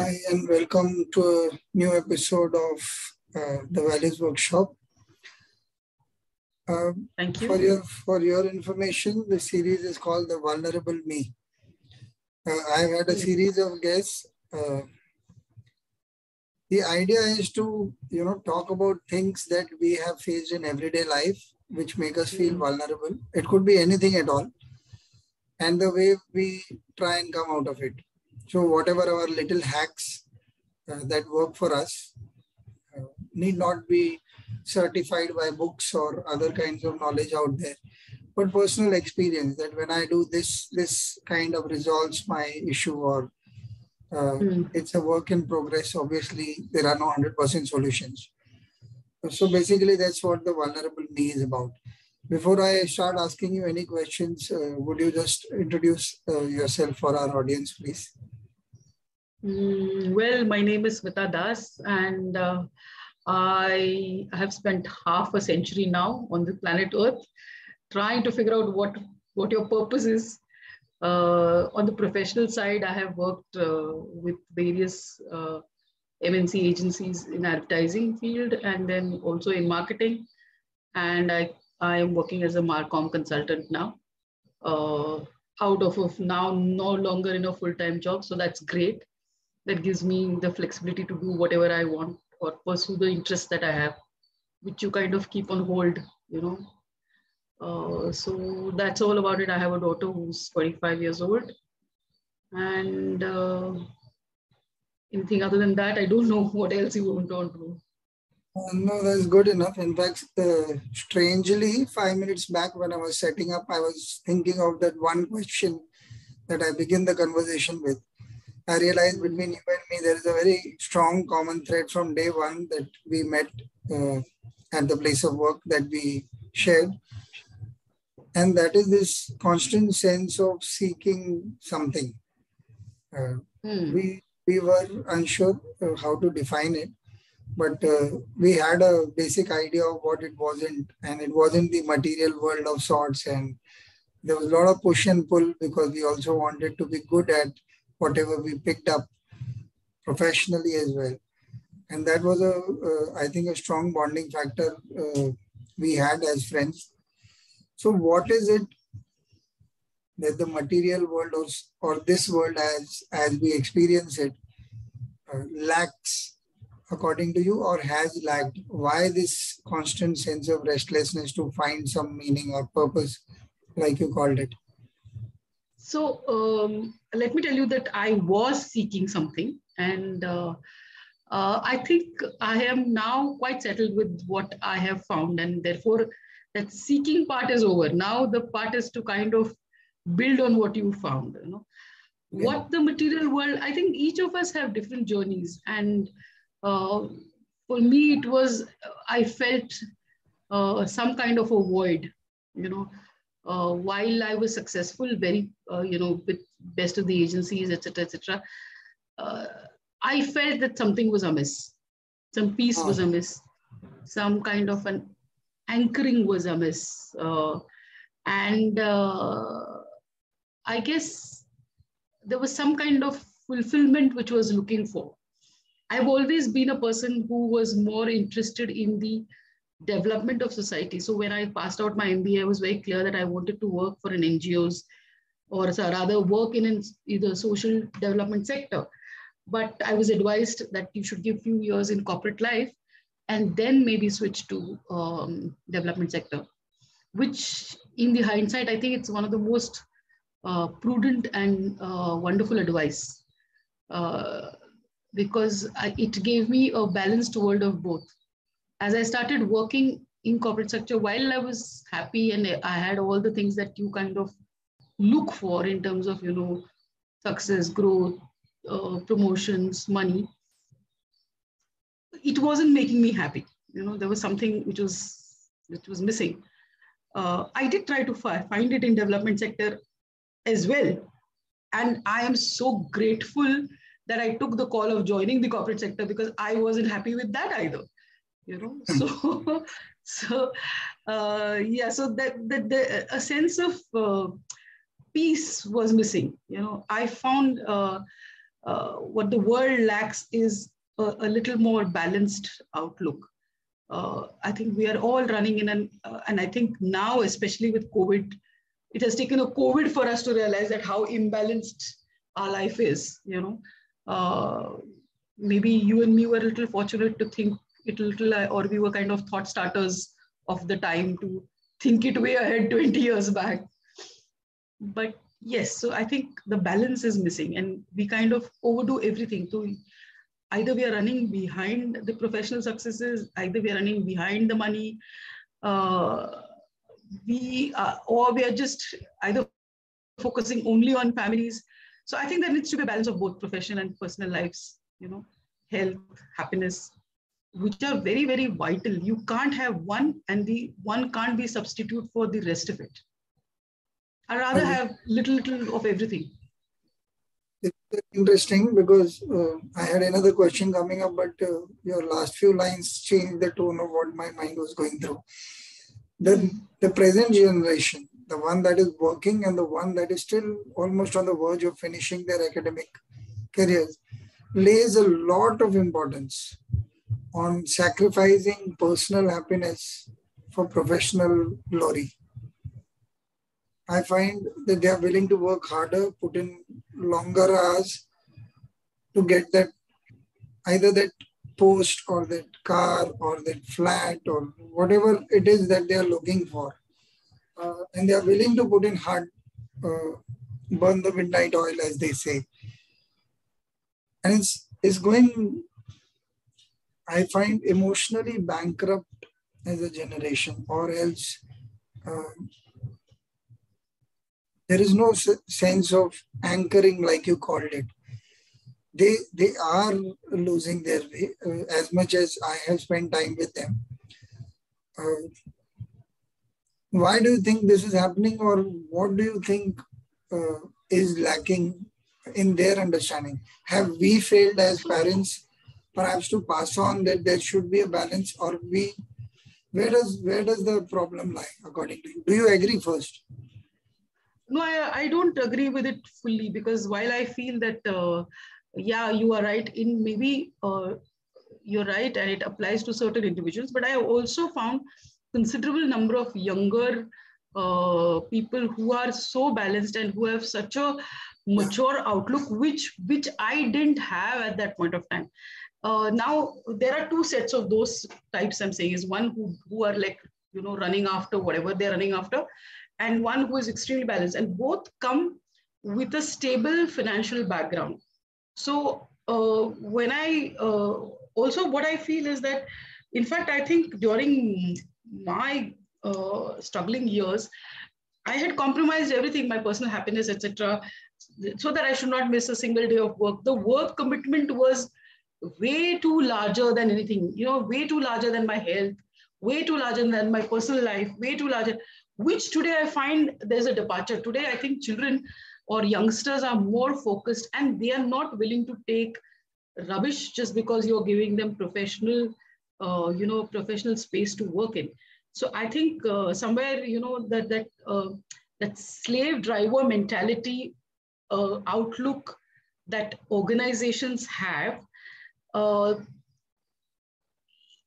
Hi, and welcome to a new episode of uh, the Values Workshop. Uh, Thank you. For your, for your information, the series is called The Vulnerable Me. Uh, I've had a series of guests. Uh, the idea is to, you know, talk about things that we have faced in everyday life, which make us feel hmm. vulnerable. It could be anything at all. And the way we try and come out of it. So whatever our little hacks uh, that work for us uh, need not be certified by books or other kinds of knowledge out there, but personal experience that when I do this, this kind of resolves my issue or uh, mm. it's a work in progress. Obviously, there are no 100% solutions. So basically, that's what the vulnerable me is about. Before I start asking you any questions, uh, would you just introduce uh, yourself for our audience, please? Mm, well, my name is Smita Das, and uh, I have spent half a century now on the planet Earth trying to figure out what, what your purpose is. Uh, on the professional side, I have worked uh, with various uh, MNC agencies in advertising field and then also in marketing. And I, I am working as a Marcom consultant now, uh, out of, of now no longer in a full-time job. So that's great that gives me the flexibility to do whatever I want or pursue the interests that I have, which you kind of keep on hold, you know. Uh, so that's all about it. I have a daughter who's 25 years old. And uh, anything other than that, I don't know what else you want to know. Uh, no, that's good enough. In fact, uh, strangely, five minutes back when I was setting up, I was thinking of that one question that I begin the conversation with. I realized between you and me, there is a very strong common thread from day one that we met uh, at the place of work that we shared. And that is this constant sense of seeking something. Uh, hmm. We we were unsure how to define it, but uh, we had a basic idea of what it wasn't, and it wasn't the material world of sorts. And there was a lot of push and pull because we also wanted to be good at whatever we picked up professionally as well. And that was a, uh, I think, a strong bonding factor uh, we had as friends. So, what is it that the material world or, or this world as as we experience it uh, lacks, according to you, or has lacked? Why this constant sense of restlessness to find some meaning or purpose, like you called it? So um, let me tell you that I was seeking something, and uh, uh, I think I am now quite settled with what I have found, and therefore that seeking part is over. Now the part is to kind of build on what you found. You know, yeah. what the material world. I think each of us have different journeys, and uh, for me it was I felt uh, some kind of a void. You know uh, while I was successful, very, uh, you know, with best of the agencies, etc., etc., uh, I felt that something was amiss. Some piece oh. was amiss. Some kind of an anchoring was amiss. Uh, and uh, I guess there was some kind of fulfillment which was looking for. I've always been a person who was more interested in the development of society. So when I passed out my MBA, I was very clear that I wanted to work for an NGOs or rather work in either social development sector. But I was advised that you should give few years in corporate life and then maybe switch to um, development sector, which in the hindsight, I think it's one of the most uh, prudent and uh, wonderful advice uh, because I, it gave me a balanced world of both as I started working in corporate sector, while I was happy and I had all the things that you kind of look for in terms of, you know, success, growth, uh, promotions, money, it wasn't making me happy. You know, there was something which was which was missing. Uh, I did try to find it in development sector as well, and I am so grateful that I took the call of joining the corporate sector because I wasn't happy with that either you know so so uh, yeah so that, that the, a sense of uh, peace was missing you know i found uh, uh, what the world lacks is a, a little more balanced outlook. Uh, I think we are all running in an, uh, and I think now, especially with COVID, it has taken a COVID for us to realize that how imbalanced our life is, you know. Uh, maybe you and me were a little fortunate to think it little, uh, or we were kind of thought starters of the time to think it way ahead 20 years back. But yes, so I think the balance is missing and we kind of overdo everything. So either we are running behind the professional successes, either we are running behind the money, uh, we uh, or we are just either focusing only on families. So I think there needs to be a balance of both professional and personal lives, you know, health, happiness, which are very, very vital. You can't have one and the one can't be substitute for the rest of it. I rather have little, little of everything. It's interesting because uh, I had another question coming up, but uh, your last few lines changed the tone of what my mind was going through. The, the present generation, the one that is working and the one that is still almost on the verge of finishing their academic careers, lays a lot of importance on sacrificing personal happiness for professional glory. I find that they are willing to work harder, put in longer hours to get that either that post or that car or that flat or whatever it is that they are looking for. Uh, and they are willing to put in hard, uh, burn the midnight oil, as they say. And it's, it's going, I find, emotionally bankrupt as a generation, or else uh, there is no sense of anchoring like you called it. They they are losing their way uh, as much as i have spent time with them. Uh, why do you think this is happening or what do you think uh, is lacking in their understanding? Have we failed as parents perhaps to pass on that there should be a balance or we where does where does the problem lie according to you? Do you agree first? No, I, I don't agree with it fully because while I feel that, uh, yeah, you are right in maybe uh, you're right and it applies to certain individuals, but I also found considerable number of younger uh, people who are so balanced and who have such a mature outlook, which which I didn't have at that point of time. Uh, now there are two sets of those types. I'm saying is one who who are like you know running after whatever they're running after, and one who is extremely balanced and both come with a stable financial background so uh, when i uh, also what i feel is that in fact i think during my uh, struggling years i had compromised everything my personal happiness etc so that i should not miss a single day of work the work commitment was way too larger than anything you know way too larger than my health way too larger than my personal life way too larger which today I find there's a departure. Today, I think children or youngsters are more focused and they are not willing to take rubbish just because you're giving them professional, uh, you know, professional space to work in. So I think uh, somewhere, you know, that that uh, that slave driver mentality uh, outlook that organizations have uh,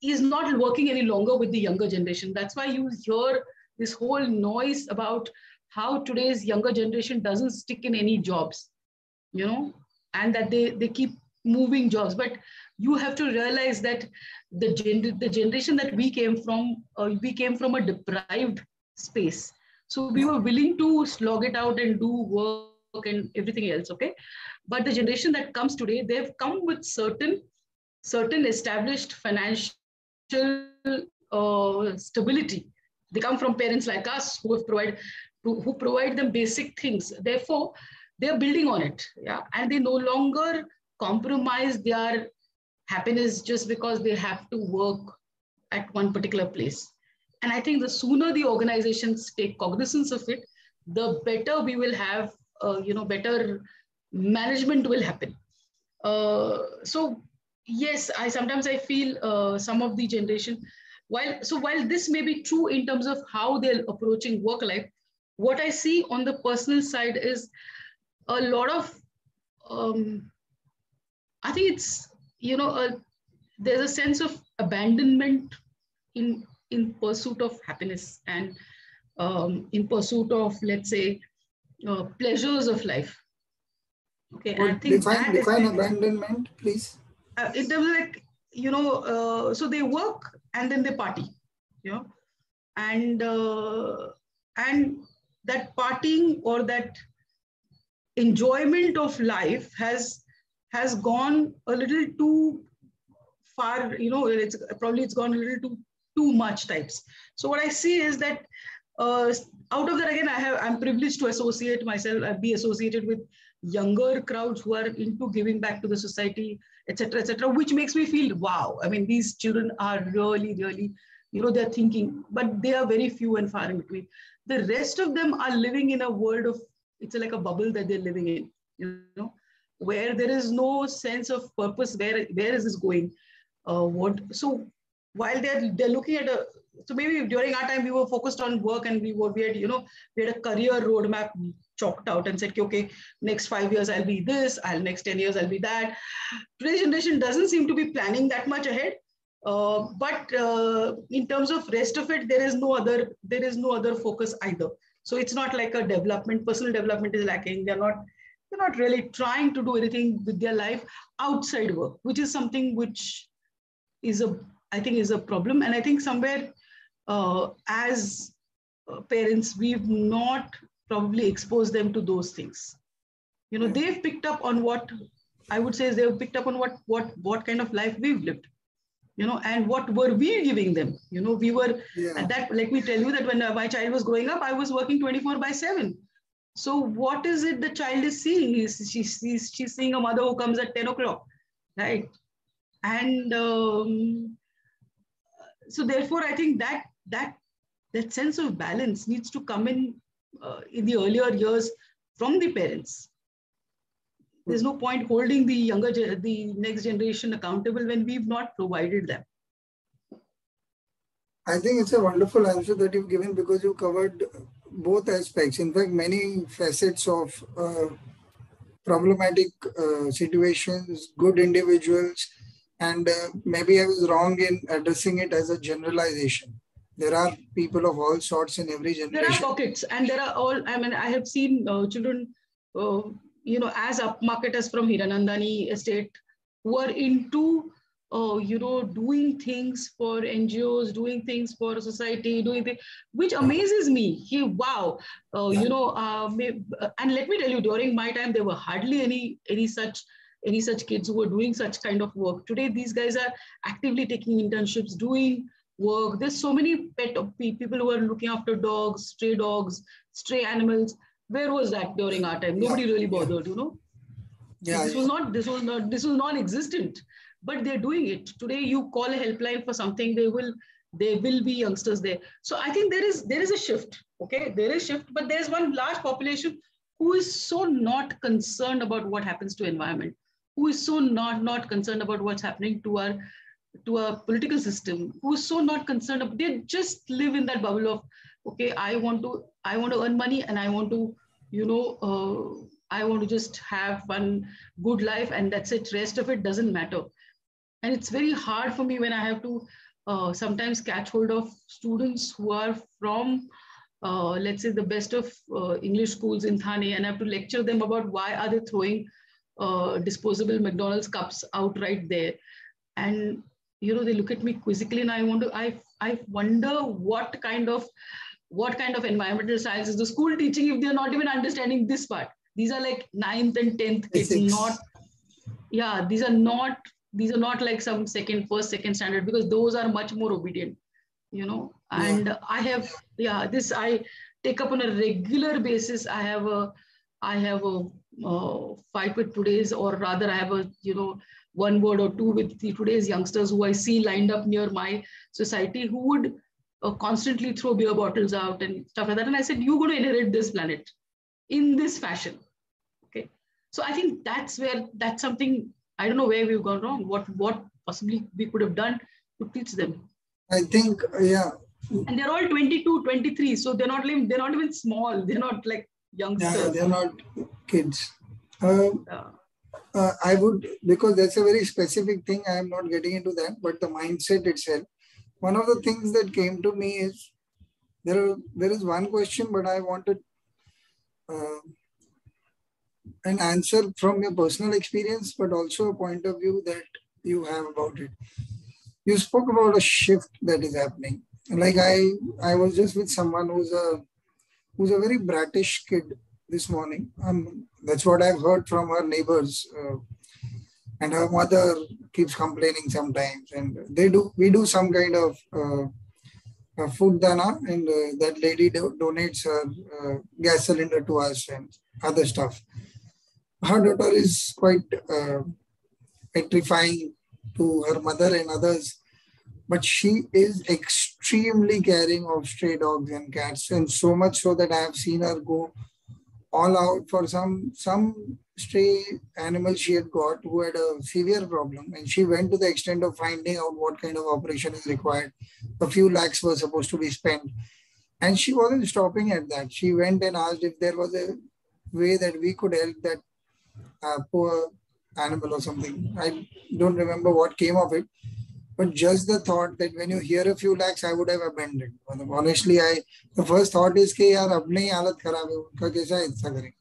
is not working any longer with the younger generation. That's why you hear this whole noise about how today's younger generation doesn't stick in any jobs, you know, and that they, they keep moving jobs. But you have to realize that the, gen- the generation that we came from, uh, we came from a deprived space. So we were willing to slog it out and do work and everything else, okay? But the generation that comes today, they've come with certain, certain established financial uh, stability they come from parents like us who have provide who provide them basic things. Therefore, they're building on it. Yeah. And they no longer compromise their happiness just because they have to work at one particular place. And I think the sooner the organizations take cognizance of it, the better we will have, uh, you know, better management will happen. Uh, so yes, I sometimes I feel uh, some of the generation while so while this may be true in terms of how they're approaching work life what i see on the personal side is a lot of um, I think it's you know a, there's a sense of abandonment in in pursuit of happiness and um, in pursuit of let's say uh, pleasures of life. Okay, well, I think define, define abandonment, please. Uh, it was like you know, uh, so they work and then they party, you know, and uh, and that partying or that enjoyment of life has has gone a little too far you know it's probably it's gone a little too too much types. So what i see is that uh, out of that again i have i'm privileged to associate myself uh, be associated with younger crowds who are into giving back to the society etc etc which makes me feel wow. I mean these children are really really you know they're thinking but they are very few and far in between. The rest of them are living in a world of it's like a bubble that they're living in you know where there is no sense of purpose where where is this going uh, what so while they're they're looking at a so maybe during our time we were focused on work and we were we had you know we had a career roadmap chalked out and said okay next five years i'll be this i'll next 10 years i'll be that today's generation doesn't seem to be planning that much ahead uh, but uh, in terms of rest of it, there is no other there is no other focus either. So it's not like a development. Personal development is lacking. They're not they're not really trying to do anything with their life outside work, which is something which is a I think is a problem. And I think somewhere uh, as uh, parents, we've not probably expose them to those things. You know, they've picked up on what I would say is they've picked up on what what what kind of life we've lived you know and what were we giving them. You know we were yeah. at that let me tell you that when my child was growing up i was working 24 by 7 so what is it the child is seeing? Is she, she's, she's seeing a mother who comes at 10 o'clock right? And um, so therefore i think that that that sense of balance needs to come in uh, in the earlier years from the parents. There's no point holding the younger the next generation accountable when we've not provided them. I think it's a wonderful answer that you've given because you covered both aspects. In fact many facets of uh, problematic uh, situations good individuals and uh, maybe i was wrong in addressing it as a generalization there are people of all sorts in every generation there are pockets and there are all i mean i have seen uh, children uh, you know, as upmarketers from Hiranandani estate who are into, uh, you know, doing things for NGOs, doing things for society, doing things, which amazes me. He, wow, uh, you know, uh, and let me tell you, during my time, there were hardly any any such any such kids who were doing such kind of work. Today, these guys are actively taking internships, doing work. There's so many pet people who are looking after dogs, stray dogs, stray animals where was that during our time? Nobody really bothered, you know. Yeah, this was not. This was not. This was non-existent. But they're doing it today. You call a helpline for something, they will. There will be youngsters there. So I think there is there is a shift. Okay, there is shift, but there's one large population who is so not concerned about what happens to environment, who is so not not concerned about what's happening to our to a political system, who is so not concerned. They just live in that bubble of okay, I want to I want to earn money and I want to you know, uh, I want to just have one good life and that's it. Rest of it doesn't matter. And it's very hard for me when I have to uh, sometimes catch hold of students who are from, uh, let's say, the best of uh, English schools in Thane, and I have to lecture them about why are they throwing uh, disposable McDonald's cups out right there. And you know, they look at me quizzically, and I want to, I, I wonder what kind of what kind of environmental science is the school teaching if they're not even understanding this part. These are like ninth and 10th kids not yeah these are not these are not like some second first second standard because those are much more obedient you know. And yeah. i have yeah this i take up on a regular basis. I have a i have a uh, fight with today's or rather i have a you know one word or two with the today's youngsters who i see lined up near my society who would uh, constantly throw beer bottles out and stuff like that. And I said, you're going to inherit this planet in this fashion. Okay. So I think that's where that's something I don't know where we've gone wrong. What what possibly we could have done to teach them. I think yeah. And they're all 22, 23. So they're not even they're not even small. They're not like youngsters. Yeah, they're not kids. Uh, yeah. Uh, I would, because that's a very specific thing. I am not getting into that, but the mindset itself. One of the things that came to me is there. Are, there is one question, but I wanted uh, an answer from your personal experience, but also a point of view that you have about it. You spoke about a shift that is happening. Like I, I was just with someone who's a who's a very bratish kid this morning. Um, that's what I've heard from her neighbors. Uh, and her mother keeps complaining sometimes. And they do, we do some kind of uh, food dana, and uh, that lady do, donates her uh, gas cylinder to us and other stuff. Her daughter is quite uh, petrifying to her mother and others, but she is extremely caring of stray dogs and cats, and so much so that I have seen her go all out for some some stray animal she had got who had a severe problem and she went to the extent of finding out what kind of operation is required. A few lakhs were supposed to be spent. And she wasn't stopping at that. She went and asked if there was a way that we could help that uh, poor animal or something. I don't remember what came of it but just the thought that when you hear a few lakhs, I would have abandoned. Honestly, I the first thought is कि यार अब नहीं हालत खराब है उनका कैसा ऐसा करेंगे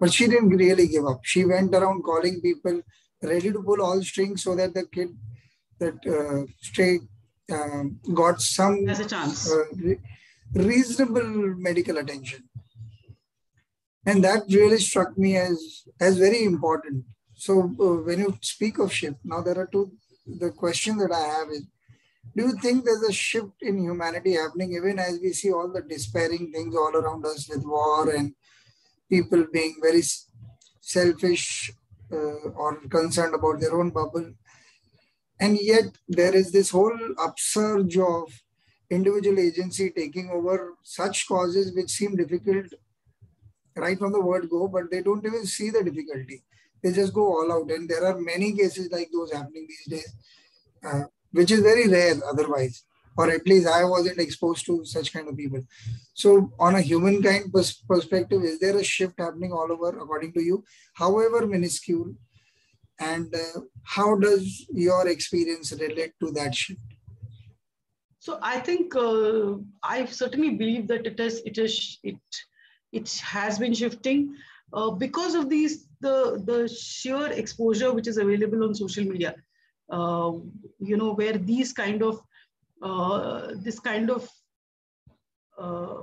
but she didn't really give up. She went around calling people, ready to pull all strings so that the kid, that uh, stray, uh, got some There's a chance. Uh, re- reasonable medical attention. And that really struck me as, as very important. So uh, when you speak of shift, now there are two the question that I have is do you think there's a shift in humanity happening even as we see all the despairing things all around us with war and people being very selfish uh, or concerned about their own bubble? And yet there is this whole upsurge of individual agency taking over such causes which seem difficult right from the word go, but they don't even see the difficulty they just go all out. And there are many cases like those happening these days, uh, which is very rare otherwise, or at least I wasn't exposed to such kind of people. So, on a humankind pers- perspective, is there a shift happening all over, according to you, however minuscule? And uh, how does your experience relate to that shift? So I think uh, I certainly believe that it is it is it it has been shifting uh, because of these the the sheer exposure which is available on social media uh, you know where these kind of uh, this kind of uh,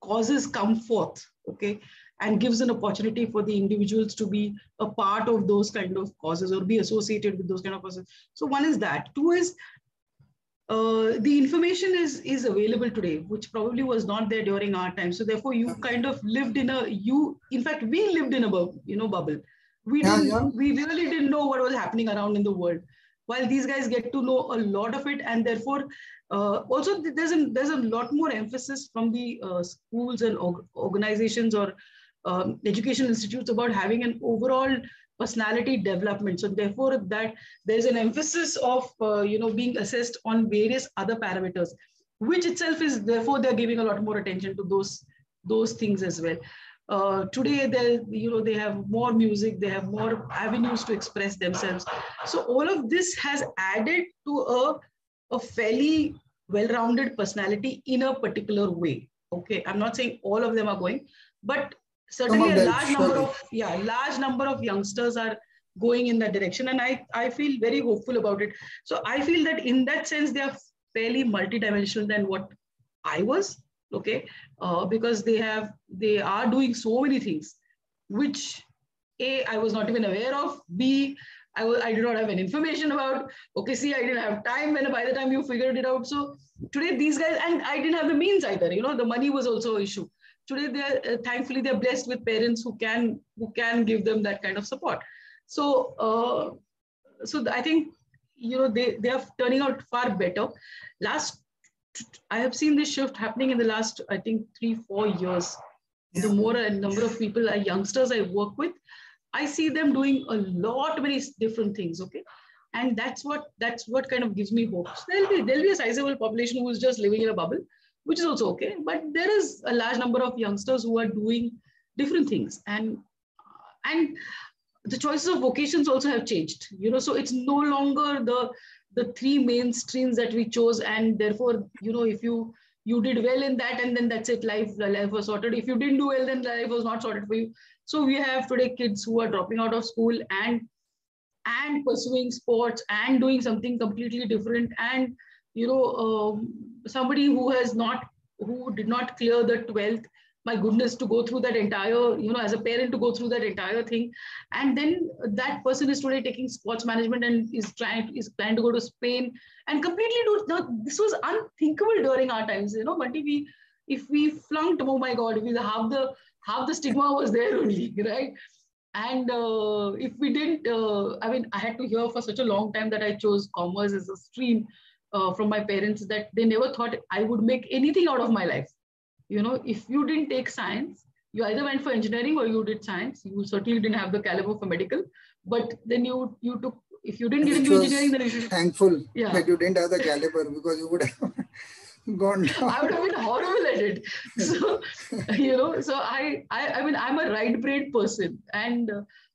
causes come forth okay and gives an opportunity for the individuals to be a part of those kind of causes or be associated with those kind of causes. So one is that. Two is uh, the information is is available today which probably was not there during our time. So therefore you kind of lived in a you in fact we lived in a bubble you know bubble. We yeah, didn't yeah. we really didn't know what was happening around in the world. While these guys get to know a lot of it and therefore uh, also there's a there's a lot more emphasis from the uh, schools and organizations or um, education institutes about having an overall personality development. So therefore that there's an emphasis of, uh, you know, being assessed on various other parameters, which itself is therefore they're giving a lot more attention to those, those things as well. Uh, today they you know they have more music they have more avenues to express themselves so all of this has added to a, a fairly well-rounded personality in a particular way okay i'm not saying all of them are going but certainly a large number of yeah large number of youngsters are going in that direction and i i feel very hopeful about it. So i feel that in that sense they are fairly multidimensional than what i was okay? Uh, because they have they are doing so many things which a i was not even aware of. B I, was, I did not have any information about okay see i didn't have time and by the time you figured it out. So today these guys and i didn't have the means either you know the money was also an issue today they're uh, thankfully they're blessed with parents who can who can give them that kind of support. So uh, so i think you know they they are turning out far better. Last i have seen this shift happening in the last i think three four years. Yeah. the more a number of people are youngsters i work with i see them doing a lot many different things okay? And that's what that's what kind of gives me hope. So there'll be there'll be a sizable population who is just living in a bubble which is also okay. But there is a large number of youngsters who are doing different things. And, uh, and the choices of vocations also have changed you know. So it's no longer the the three main streams that we chose. And therefore you know if you you did well in that and then that's it. Life life was sorted. If you didn't do well then life was not sorted for you. So we have today kids who are dropping out of school and and pursuing sports and doing something completely different. And you know um, somebody who has not who did not clear the 12th my goodness to go through that entire you know as a parent to go through that entire thing. And then that person is today taking sports management and is trying is trying to go to spain. And completely do no, this was unthinkable during our times you know but if we if we flunked oh my god we half the half the stigma was there only right? And uh, if we didn't uh, i mean i had to hear for such a long time that i chose commerce as a stream uh, from my parents that they never thought i would make anything out of my life you know, if you didn't take science, you either went for engineering or you did science. You certainly didn't have the caliber for medical, but then you you took if you didn't get into engineering, then you should. Thankful yeah. that you didn't have the caliber because you would have gone down. I would have been horrible at it. So you know, so I I I mean I'm a right brain person, and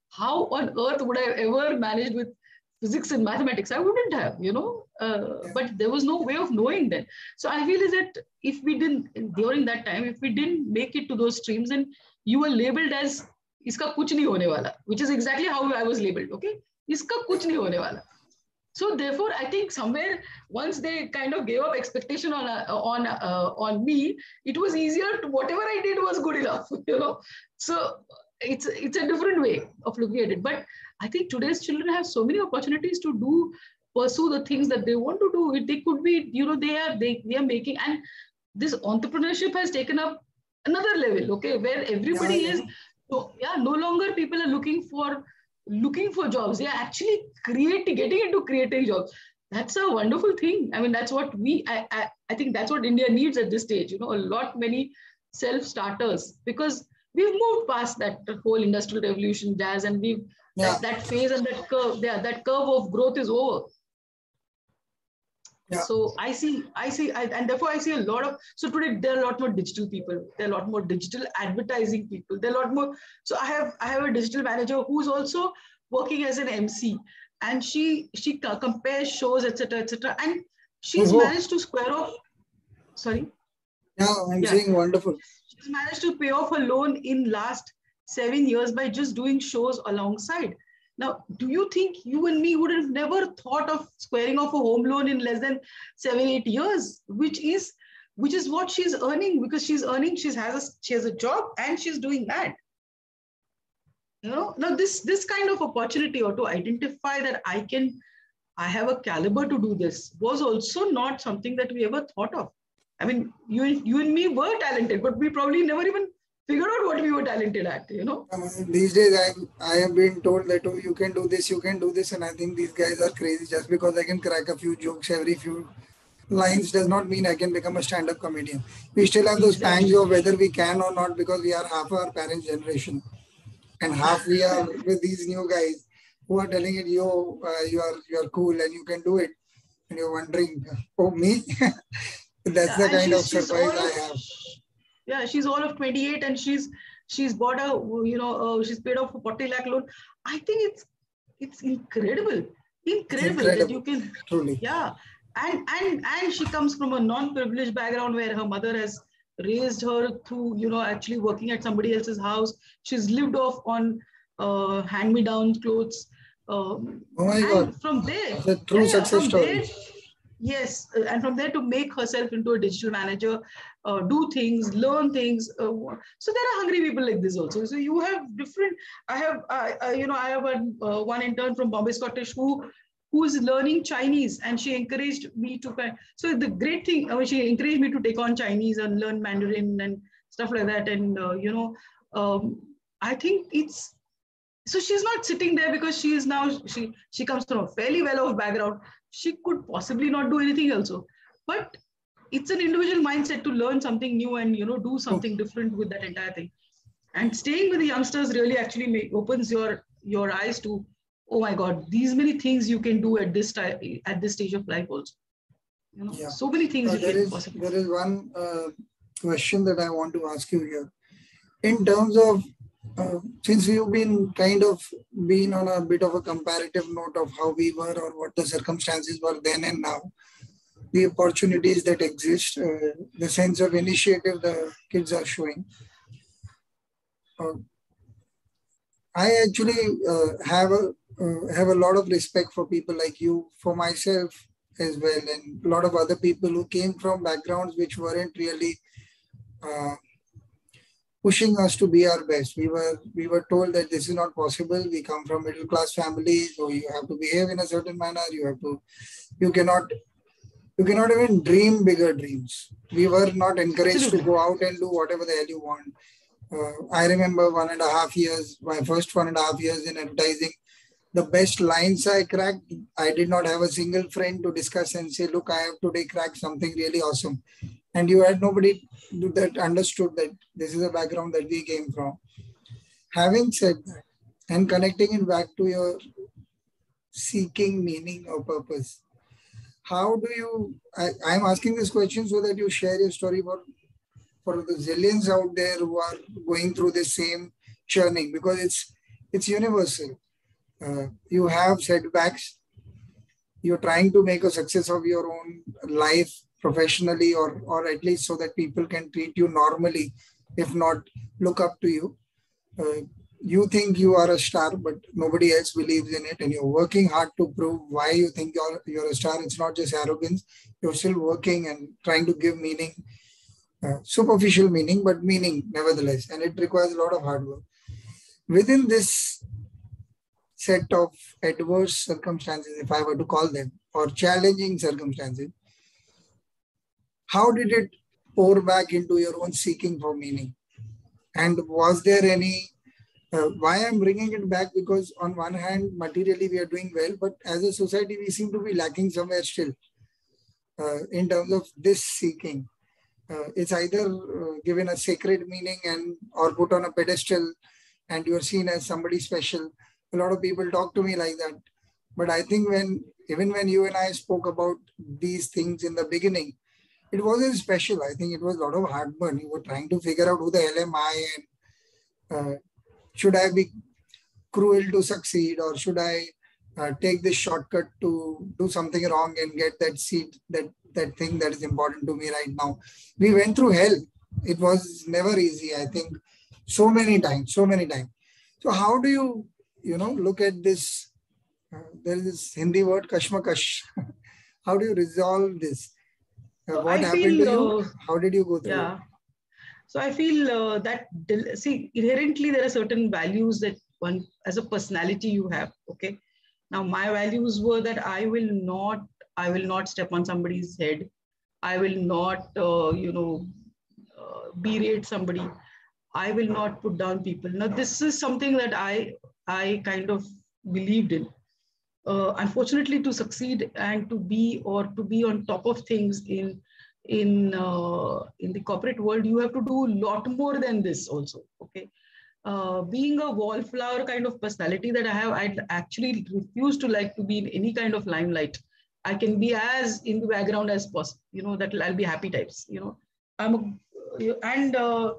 how on earth would I ever managed with physics and mathematics? I wouldn't have, you know. Uh. But there was no way of knowing that. So I feel is that if we didn't during that time, if we didn't make it to those streams, then you were labeled as iska kuch nahi hone wala, which is exactly how I was labeled. Okay, iska kuch nahi hone wala. So therefore, I think somewhere once they kind of gave up expectation on uh, on uh, on me, it was easier. To, whatever I did was good enough, you know. So it's it's a different way of looking at it. But I think today's children have so many opportunities to do pursue the things that they want to do. They could be, you know, they are they, they are making and this entrepreneurship has taken up another level, okay, where everybody yeah. is so yeah, no longer people are looking for looking for jobs. They are actually creating getting into creating jobs. That's a wonderful thing. I mean, that's what we I, I, I think that's what India needs at this stage, you know, a lot many self-starters because we've moved past that whole industrial revolution jazz and we've yeah. that, that phase and that curve yeah that curve of growth is over yeah. So I see, I see, I, and therefore I see a lot of. So today there are a lot more digital people. There are a lot more digital advertising people. There are a lot more. So I have, I have a digital manager who's also working as an MC, and she she compares shows, etc., etc., and she's mm-hmm. managed to square off. Sorry. Yeah, I'm yeah. saying wonderful. She's managed to pay off her loan in last seven years by just doing shows alongside. Now, do you think you and me would have never thought of squaring off a home loan in less than seven, eight years, which is which is what she's earning because she's earning, she has a she has a job and she's doing that. You know, now this this kind of opportunity or to identify that I can, I have a caliber to do this was also not something that we ever thought of. I mean, you you and me were talented, but we probably never even figure out what we were talented at, you know. These days, I I have been told that oh, you can do this, you can do this, and I think these guys are crazy. Just because I can crack a few jokes every few lines does not mean I can become a stand-up comedian. We still have those pangs of whether we can or not because we are half our parents' generation, and half we are with these new guys who are telling it, yo, uh, you are you are cool and you can do it, and you're wondering, oh me. That's the kind of surprise I have yeah she's all of 28 and she's she's bought a you know uh, she's paid off a 40 lakh loan. I think it's it's incredible. Incredible, incredible. that you can truly. Yeah. And and and she comes from a non-privileged background where her mother has raised her through you know actually working at somebody else's house. She's lived off on uh, hand-me-down clothes. Um, oh my god. from there the true yeah, success story. there, yes and from there to make herself into a digital manager uh, do things learn things uh, so there are hungry people like this also. So you have different i have I, you know i have a, uh, one intern from bombay scottish who who is learning chinese and she encouraged me to so the great thing uh, she encouraged me to take on chinese and learn mandarin and stuff like that. And uh, you know um, i think it's so she's not sitting there because she is now she she comes from a fairly well off background she could possibly not do anything also. But it's an individual mindset to learn something new and you know do something different with that entire thing. And staying with the youngsters really actually make, opens your your eyes to oh my god these many things you can do at this time at this stage of life also. You know yeah. so many things uh, there, is, there is one uh, question that i want to ask you here. In terms of uh, since we've been kind of been on a bit of a comparative note of how we were or what the circumstances were then and now, the opportunities that exist, uh, the sense of initiative the kids are showing. Uh, I actually uh, have a uh, have a lot of respect for people like you, for myself as well, and a lot of other people who came from backgrounds which weren't really pushing us to be our best. We were we were told that this is not possible. We come from middle class families, so you have to behave in a certain manner. You have to, you cannot, you cannot even dream bigger dreams. We were not encouraged to go out and do whatever the hell you want. Uh, I remember one and a half years, my first one and a half years in advertising. The best lines I cracked, I did not have a single friend to discuss and say, "Look, I have today cracked something really awesome." And you had nobody that understood that this is a background that we came from. Having said that, and connecting it back to your seeking meaning or purpose, how do you? I, I'm asking this question so that you share your story for, for the zillions out there who are going through the same churning because it's it's universal. Uh, you have setbacks. You're trying to make a success of your own life professionally or or at least so that people can treat you normally if not look up to you. Uh, you think you are a star but nobody else believes in it and you're working hard to prove why you think you're you're a star. It's not just arrogance. You're still working and trying to give meaning uh, superficial meaning but meaning nevertheless and it requires a lot of hard work. Within this set of adverse circumstances if i were to call them or challenging circumstances how did it pour back into your own seeking for meaning? And was there any, uh, why I'm bringing it back? Because on one hand, materially we are doing well, but as a society, we seem to be lacking somewhere still uh, in terms of this seeking. Uh, it's either uh, given a sacred meaning and or put on a pedestal and you're seen as somebody special. A lot of people talk to me like that. But I think when even when you and I spoke about these things in the beginning, it wasn't special. I think it was a lot of heartburn. You were trying to figure out who the hell am I and uh, should I be cruel to succeed or should I uh, take this shortcut to do something wrong and get that seat, that, that thing that is important to me right now. We went through hell. It was never easy, I think, so many times, so many times. So how do you, you know, look at this? Uh, there is this Hindi word, kashmakash. how do you resolve this? What I happened feel, to you? Uh, How did you go through? Yeah. So I feel uh, that see inherently there are certain values that one as a personality you have. Okay. Now my values were that I will not I will not step on somebody's head. I will not uh, you know uh, berate somebody. I will not put down people. Now this is something that I I kind of believed in uh, unfortunately to succeed and to be or to be on top of things in in uh, in the corporate world you have to do a lot more than this also okay? Uh, being a wallflower kind of personality that i have i actually refuse to like to be in any kind of limelight. I can be as in the background as possible you know that i'll be happy types you know? I'm a, and uh,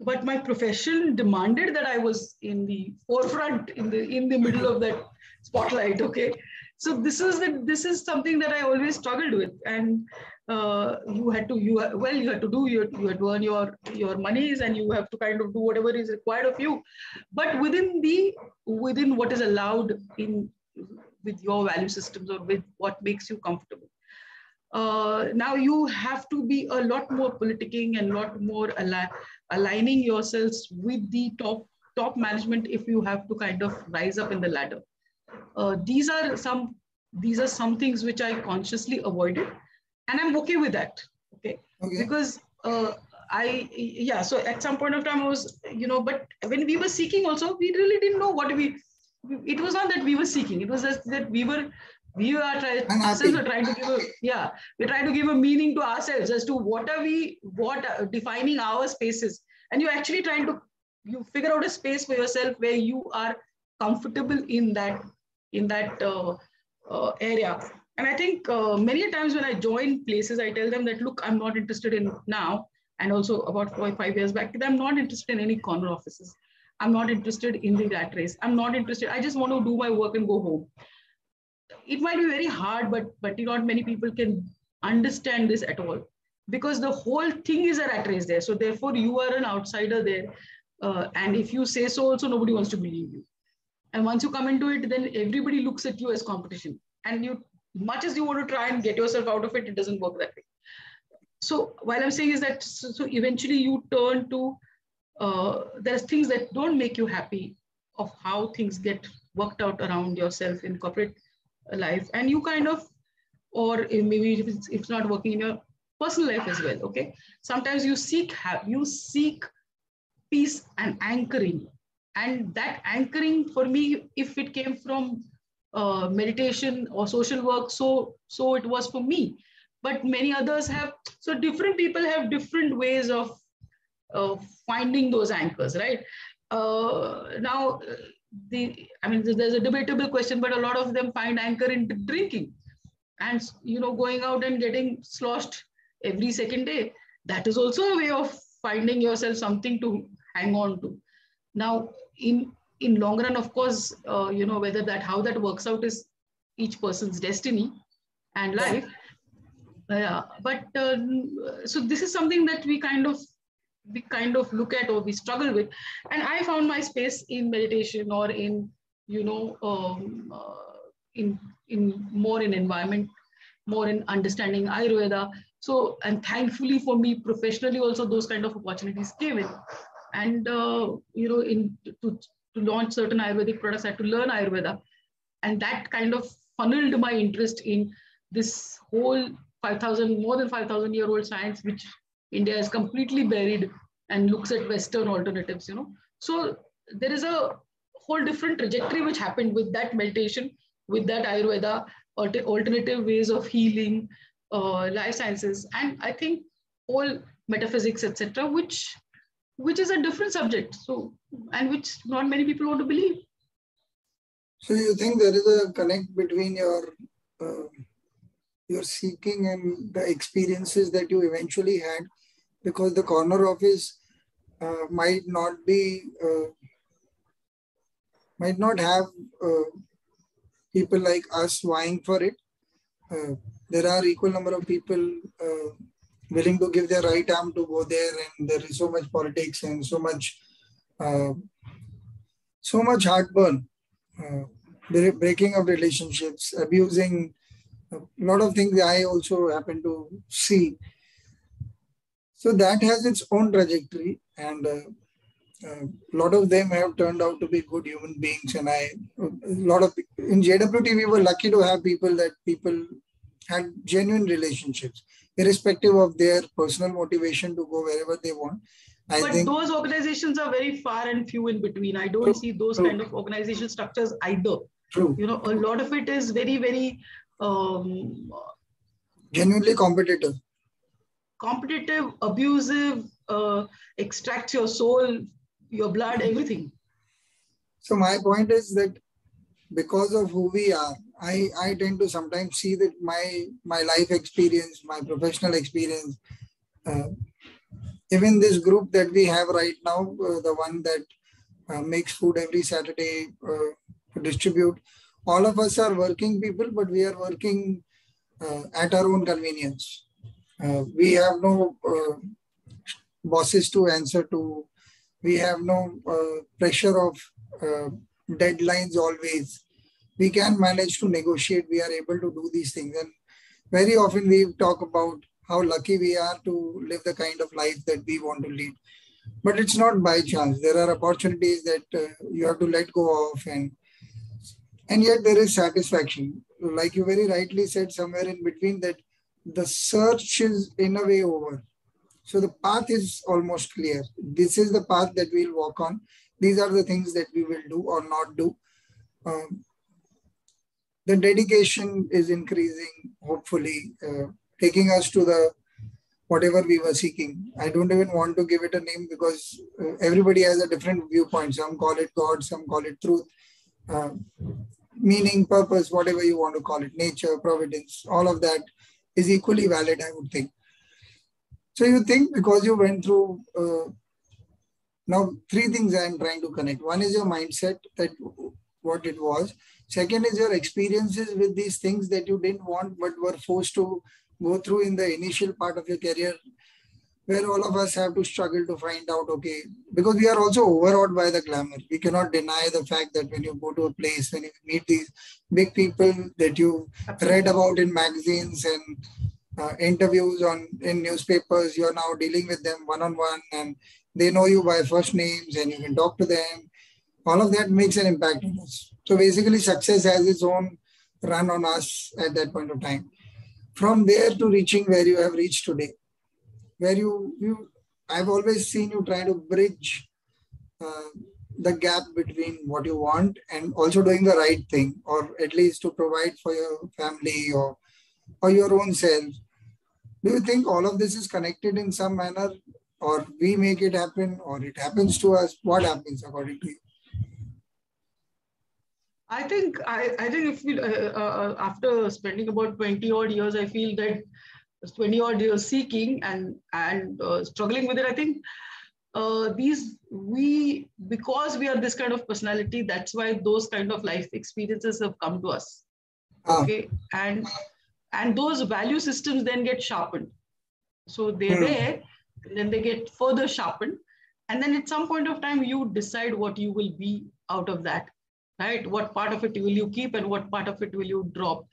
but my profession demanded that i was in the forefront in the in the middle of that spotlight okay? So this is the, this is something that i always struggled with. And uh, you had to you well you had to do you, you had to earn your your monies and you have to kind of do whatever is required of you. But within the within what is allowed in with your value systems or with what makes you comfortable. Uh, now you have to be a lot more politicking and lot more al- aligning yourselves with the top top management if you have to kind of rise up in the ladder uh, these are some these are some things which I consciously avoided, and I'm okay with that. Okay, okay. because uh, I yeah. So at some point of time, I was you know, but when we were seeking, also we really didn't know what we. It was not that we were seeking; it was just that we were we are trying ourselves are trying to give a yeah we're trying to give a meaning to ourselves as to what are we what are defining our spaces and you're actually trying to you figure out a space for yourself where you are comfortable in that in that uh, uh, area. And I think uh, many times when I join places, I tell them that, look, I'm not interested in now. And also about four or five years back, I'm not interested in any corner offices. I'm not interested in the rat race. I'm not interested. I just want to do my work and go home. It might be very hard, but but not many people can understand this at all because the whole thing is a rat race there. So therefore, you are an outsider there, uh, and if you say so, also nobody wants to believe you. And once you come into it, then everybody looks at you as competition, and you much as you want to try and get yourself out of it, it doesn't work that way. So what I'm saying is that so, so eventually you turn to uh, there's things that don't make you happy of how things get worked out around yourself in corporate life, and you kind of or maybe if it's, if it's not working in your personal life as well. Okay, sometimes you seek have you seek peace and anchoring, and that anchoring for me, if it came from uh, meditation or social work so so it was for me. But many others have so different people have different ways of uh, finding those anchors right? Uh, now the i mean there's a debatable question but a lot of them find anchor in drinking. And you know going out and getting sloshed every second day that is also a way of finding yourself something to hang on to. Now in in long run, of course, uh, you know, whether that, how that works out is each person's destiny and life. Yeah, but uh, so this is something that we kind of we kind of look at or we struggle with. And i found my space in meditation or in you know um, uh, in in more in environment more in understanding ayurveda. So and thankfully for me professionally also those kind of opportunities came in. And uh, you know in to to launch certain Ayurvedic products, I had to learn Ayurveda. And that kind of funneled my interest in this whole 5,000, more than 5,000 year old science, which India is completely buried and looks at Western alternatives, you know. So there is a whole different trajectory which happened with that meditation, with that Ayurveda, alternative ways of healing, uh, life sciences, and I think all metaphysics, etc., which which is a different subject. So, and which not many people want to believe. So, you think there is a connect between your uh, your seeking and the experiences that you eventually had, because the corner office uh, might not be uh, might not have uh, people like us vying for it. Uh, there are equal number of people uh, willing to give their right arm to go there and there is so much politics and so much so much heartburn breaking of relationships abusing a lot of things i also happen to see so that has its own trajectory and uh, uh, a lot of them have turned out to be good human beings and i a lot of in jwt we were lucky to have people that people had genuine relationships irrespective of their personal motivation to go wherever they want. I but think, those organizations are very far and few in between. I don't true, see those true. kind of organization structures either. True. You know, a lot of it is very, very um, genuinely competitive. Competitive, abusive, uh, extract your soul, your blood, everything. So my point is that because of who we are, I, I tend to sometimes see that my my life experience, my professional experience, uh, even this group that we have right now, uh, the one that uh, makes food every Saturday uh, to distribute, all of us are working people, but we are working uh, at our own convenience. Uh, we have no bosses to answer to. We have no pressure of deadlines always we can manage to negotiate. We are able to do these things. And very often we talk about how lucky we are to live the kind of life that we want to lead. But it's not by chance. There are opportunities that uh, you have to let go of, and and yet there is satisfaction. Like you very rightly said, somewhere in between that the search is in a way over. So the path is almost clear. This is the path that we'll walk on. These are the things that we will do or not do. Um, the dedication is increasing, hopefully, uh, taking us to the whatever we were seeking. I don't even want to give it a name because uh, everybody has a different viewpoint. Some call it God, some call it truth, uh, meaning, purpose, whatever you want to call it, nature, providence, all of that is equally valid, I would think. So you think because you went through uh, Now, three things I'm trying to connect. One is your mindset that what it was. Second is your experiences with these things that you didn't want but were forced to go through in the initial part of your career where all of us have to struggle to find out okay because we are also overawed by the glamour. We cannot deny the fact that when you go to a place when you meet these big people that you read about in magazines and uh, interviews on in newspapers you're now dealing with them one on one and they know you by first names and you can talk to them. All of that makes an impact on us. So basically success has its own run on us at that point of time. From there to reaching where you have reached today where you you I've always seen you trying to bridge uh, the gap between what you want and also doing the right thing, or at least to provide for your family or or your own self. Do you think all of this is connected in some manner, or we make it happen, or it happens to us? What happens according to you? I think I, I think if we uh, uh, after spending about 20 odd years, I feel that 20 odd years seeking and and uh, struggling with it i think uh, these we because we are this kind of personality that's why those kind of life experiences have come to us. Ah. okay? And and those value systems then get sharpened. So they're hmm. there then they get further sharpened. And then at some point of time you decide what you will be out of that right? What part of it will you keep and what part of it will you drop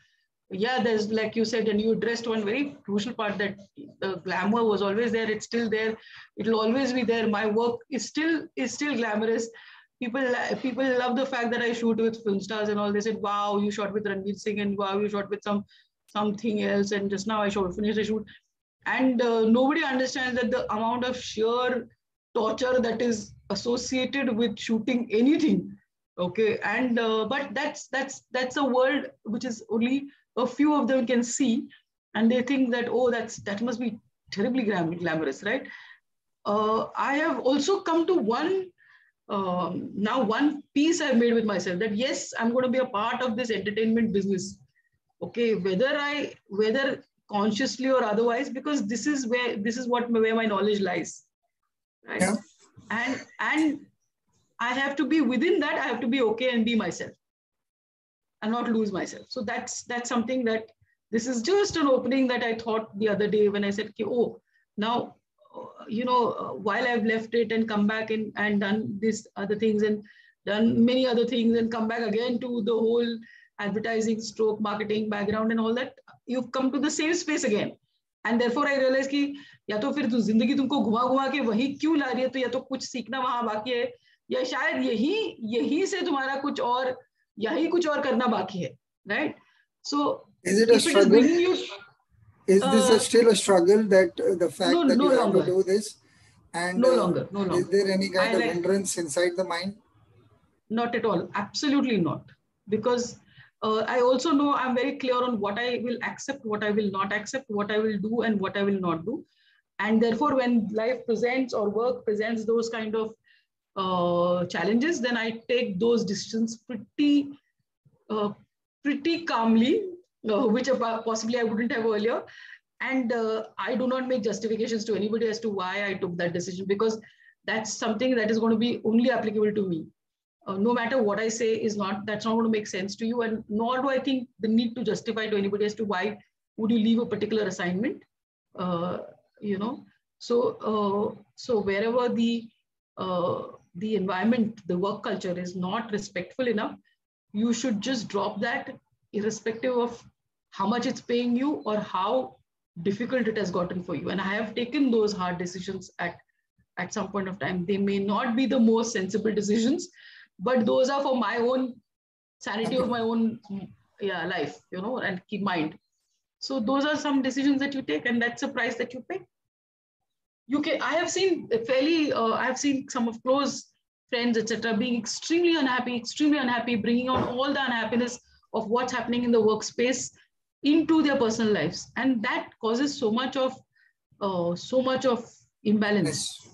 yeah, there's like you said, and you addressed one very crucial part that the glamour was always there. It's still there. It'll always be there. My work is still is still glamorous. People people love the fact that I shoot with film stars and all. They said, "Wow, you shot with Ranveer Singh, and wow, you shot with some something else." And just now I shot finished a shoot, and uh, nobody understands that the amount of sheer torture that is associated with shooting anything okay and uh, but that's that's that's a world which is only a few of them can see and they think that, oh, that's that must be terribly glamorous, right? Uh, I have also come to one, um, now one peace I've made with myself that yes, I'm going to be a part of this entertainment business. Okay, whether I, whether consciously or otherwise, because this is where, this is what, where my knowledge lies. Right? Yeah. And, and I have to be within that, I have to be okay and be myself and not lose myself. So that's that's something that this is just an opening that I thought the other day when I said, oh, now, you know, uh, while I've left it and come back and, and done these other things and done many other things and come back again to the whole advertising stroke marketing background and all that, you've come to the same space again. And therefore I realise कि या तो फिर तू जिंदगी तुमको घुमा घुमा के वही क्यों ला रही है तो या तो कुछ सीखना वहां बाकी है या शायद यही यही से तुम्हारा कुछ और yahi kuch aur karna baki right? So is it a struggle? is this a uh, still a struggle that uh, the fact no, that no you have to do this? And no longer no uh, longer is there any kind I of hindrance inside the mind? Not at all. Absolutely not. Because uh, I also know I'm very clear on what I will accept, what I will not accept, what I will do, and what I will not do. And therefore, when life presents or work presents those kind of uh, challenges, then I take those decisions pretty, uh, pretty calmly, uh, which possibly I wouldn't have earlier. And uh, I do not make justifications to anybody as to why I took that decision because that's something that is going to be only applicable to me. Uh, no matter what I say is not, that's not going to make sense to you. And nor do I think the need to justify to anybody as to why would you leave a particular assignment, you know. So, so wherever the the environment, the work culture is not respectful enough, you should just drop that irrespective of how much it's paying you or how difficult it has gotten for you. And I have taken those hard decisions at, at some point of time. They may not be the most sensible decisions, but those are for my own sanity of my own yeah, life, you know, and keep mind. So those are some decisions that you take and that's a price that you pay you can i have seen fairly uh, i have seen some of close friends etc being extremely unhappy extremely unhappy bringing out all the unhappiness of what's happening in the workspace into their personal lives. And that causes so much of uh, so much of imbalance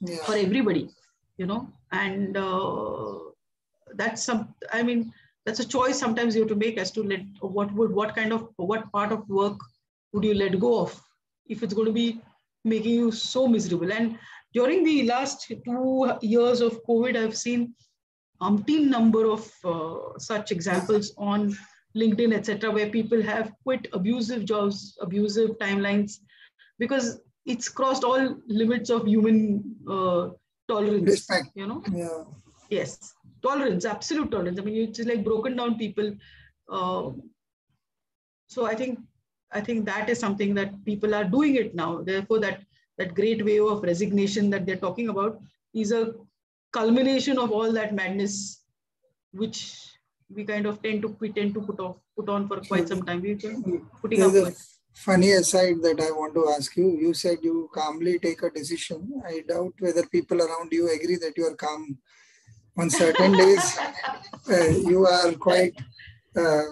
yeah. for everybody you know? And uh, that's some i mean that's a choice sometimes you have to make as to let what would what kind of what part of work would you let go of? If it's going to be making you so miserable. And during the last two years of COVID, I've seen umpteen number of uh, such examples on LinkedIn, etc., where people have quit abusive jobs, abusive timelines, because it's crossed all limits of human uh, tolerance. Respect. You know. Yeah. Yes, tolerance, absolute tolerance. I mean, it's like broken down people. Uh, so I think I think that is something that people are doing it now. Therefore, that that great wave of resignation that they're talking about is a culmination of all that madness, which we kind of tend to we tend to put off put on for quite some time. Been putting up with. Funny aside that I want to ask you. You said you calmly take a decision. I doubt whether people around you agree that you are calm. On certain days, uh, you are quite uh,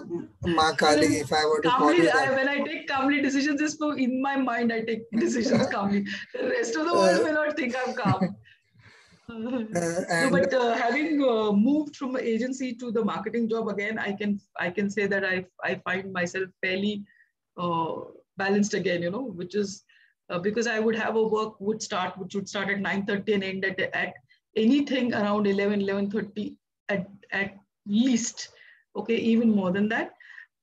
Ma Kali, if I were to calmly, call. I, when I take calmly decisions, just for in my mind, I take decisions calmly. The rest of the world uh, may not think I'm calm. Uh, no, but uh, having uh, moved from agency to the marketing job again, I can I can say that I I find myself fairly uh, balanced again. You know, which is uh, because I would have a work would start which would start at 9:30 and end at, at anything around 11 11:30 at at least okay, even more than that.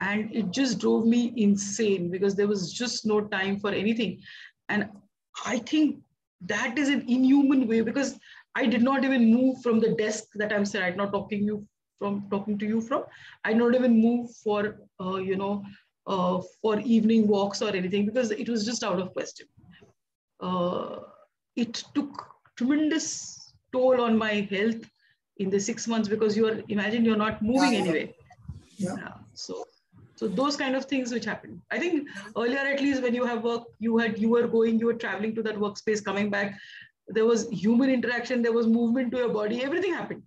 And it just drove me insane because there was just no time for anything. And I think that is an inhuman way because I did not even move from the desk that I'm sitting right now talking you from talking to you from. I did not even move for uh, you know uh, for evening walks or anything because it was just out of question. Uh, it took tremendous toll on my health in the six months because you are imagine you're not moving anyway yeah. yeah. so so those kind of things which happen i think earlier at least when you have work you had you were going you were traveling to that workspace coming back there was human interaction there was movement to your body everything happened.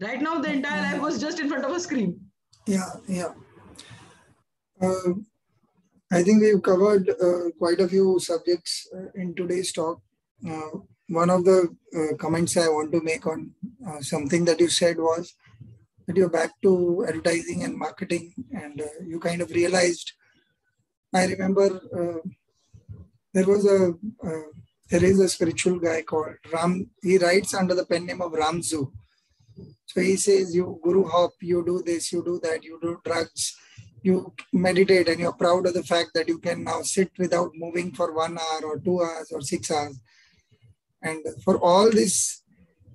Right now the entire life was just in front of a screen. Yeah yeah. Uh, i think we've covered uh, quite a few subjects uh, in today's talk. Uh, one of the uh, comments i want to make on uh, something that you said was that you're back to advertising and marketing and uh, you kind of realized i remember uh, there was a uh, there is a spiritual guy called ram he writes under the pen name of Ram Tzu. So he says you guru hop you do this you do that you do drugs you meditate and you're proud of the fact that you can now sit without moving for one hour or two hours or six hours. And for all this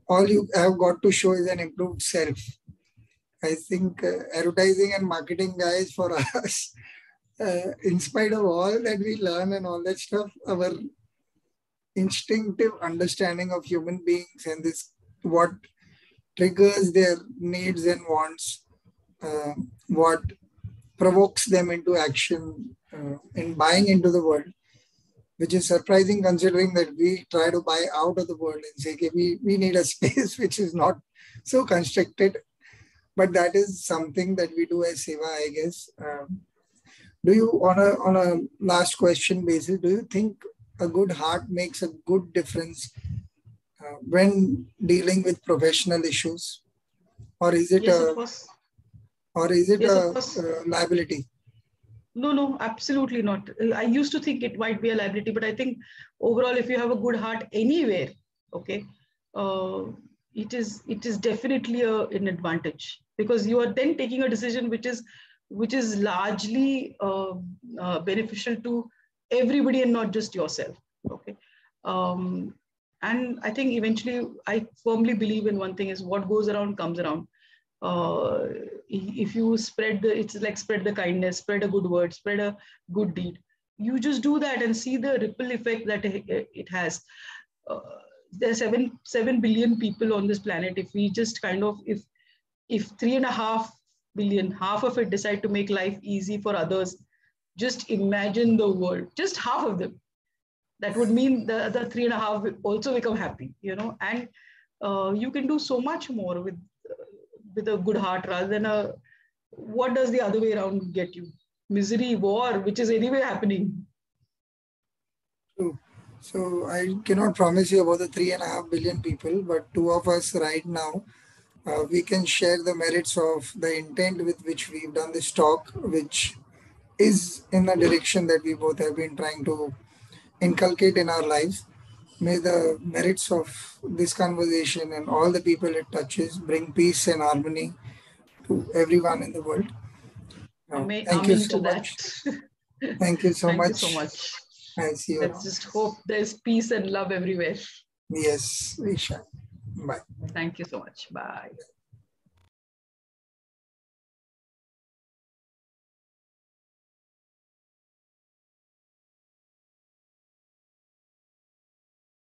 all you have got to show is an improved self I think uh, advertising and marketing guys for us, uh, in spite of all that we learn and all that stuff, our instinctive understanding of human beings and this what triggers their needs and wants, uh, what provokes them into action uh, in buying into the world, which is surprising considering that we try to buy out of the world and say, okay, we, we need a space which is not so constricted but that is something that we do as Seva, I guess. Um, do you, on a on a last question basis, do you think a good heart makes a good difference uh, when dealing with professional issues, or is it yes, a or is it yes, a, a liability? No, no, absolutely not. I used to think it might be a liability, but I think overall, if you have a good heart anywhere, okay, uh, it is it is definitely a, an advantage because you are then taking a decision which is which is largely uh, uh, beneficial to everybody and not just yourself. Okay. Um, and i think eventually i firmly believe in one thing is what goes around comes around. Uh, if you spread the it's like spread the kindness spread a good word spread a good deed. You just do that and see the ripple effect that it has. Uh, there are seven seven billion people on this planet. If we just kind of if if three and a half billion, half of it decide to make life easy for others, just imagine the world. Just half of them. That would mean the other three and a half will also become happy. You know, and uh, you can do so much more with uh, with a good heart rather than a what does the other way around get you? Misery, war, which is anyway happening. So I cannot promise you about the three and a half billion people, but two of us right now, uh, we can share the merits of the intent with which we've done this talk, which is in the direction that we both have been trying to inculcate in our lives. may the merits of this conversation and all the people it touches bring peace and harmony to everyone in the world. Uh, thank you so much. thank you so thank much. You so much. I see you. Let's just hope there's peace and love everywhere. Yes, we shall. Bye. Thank you so much. Bye.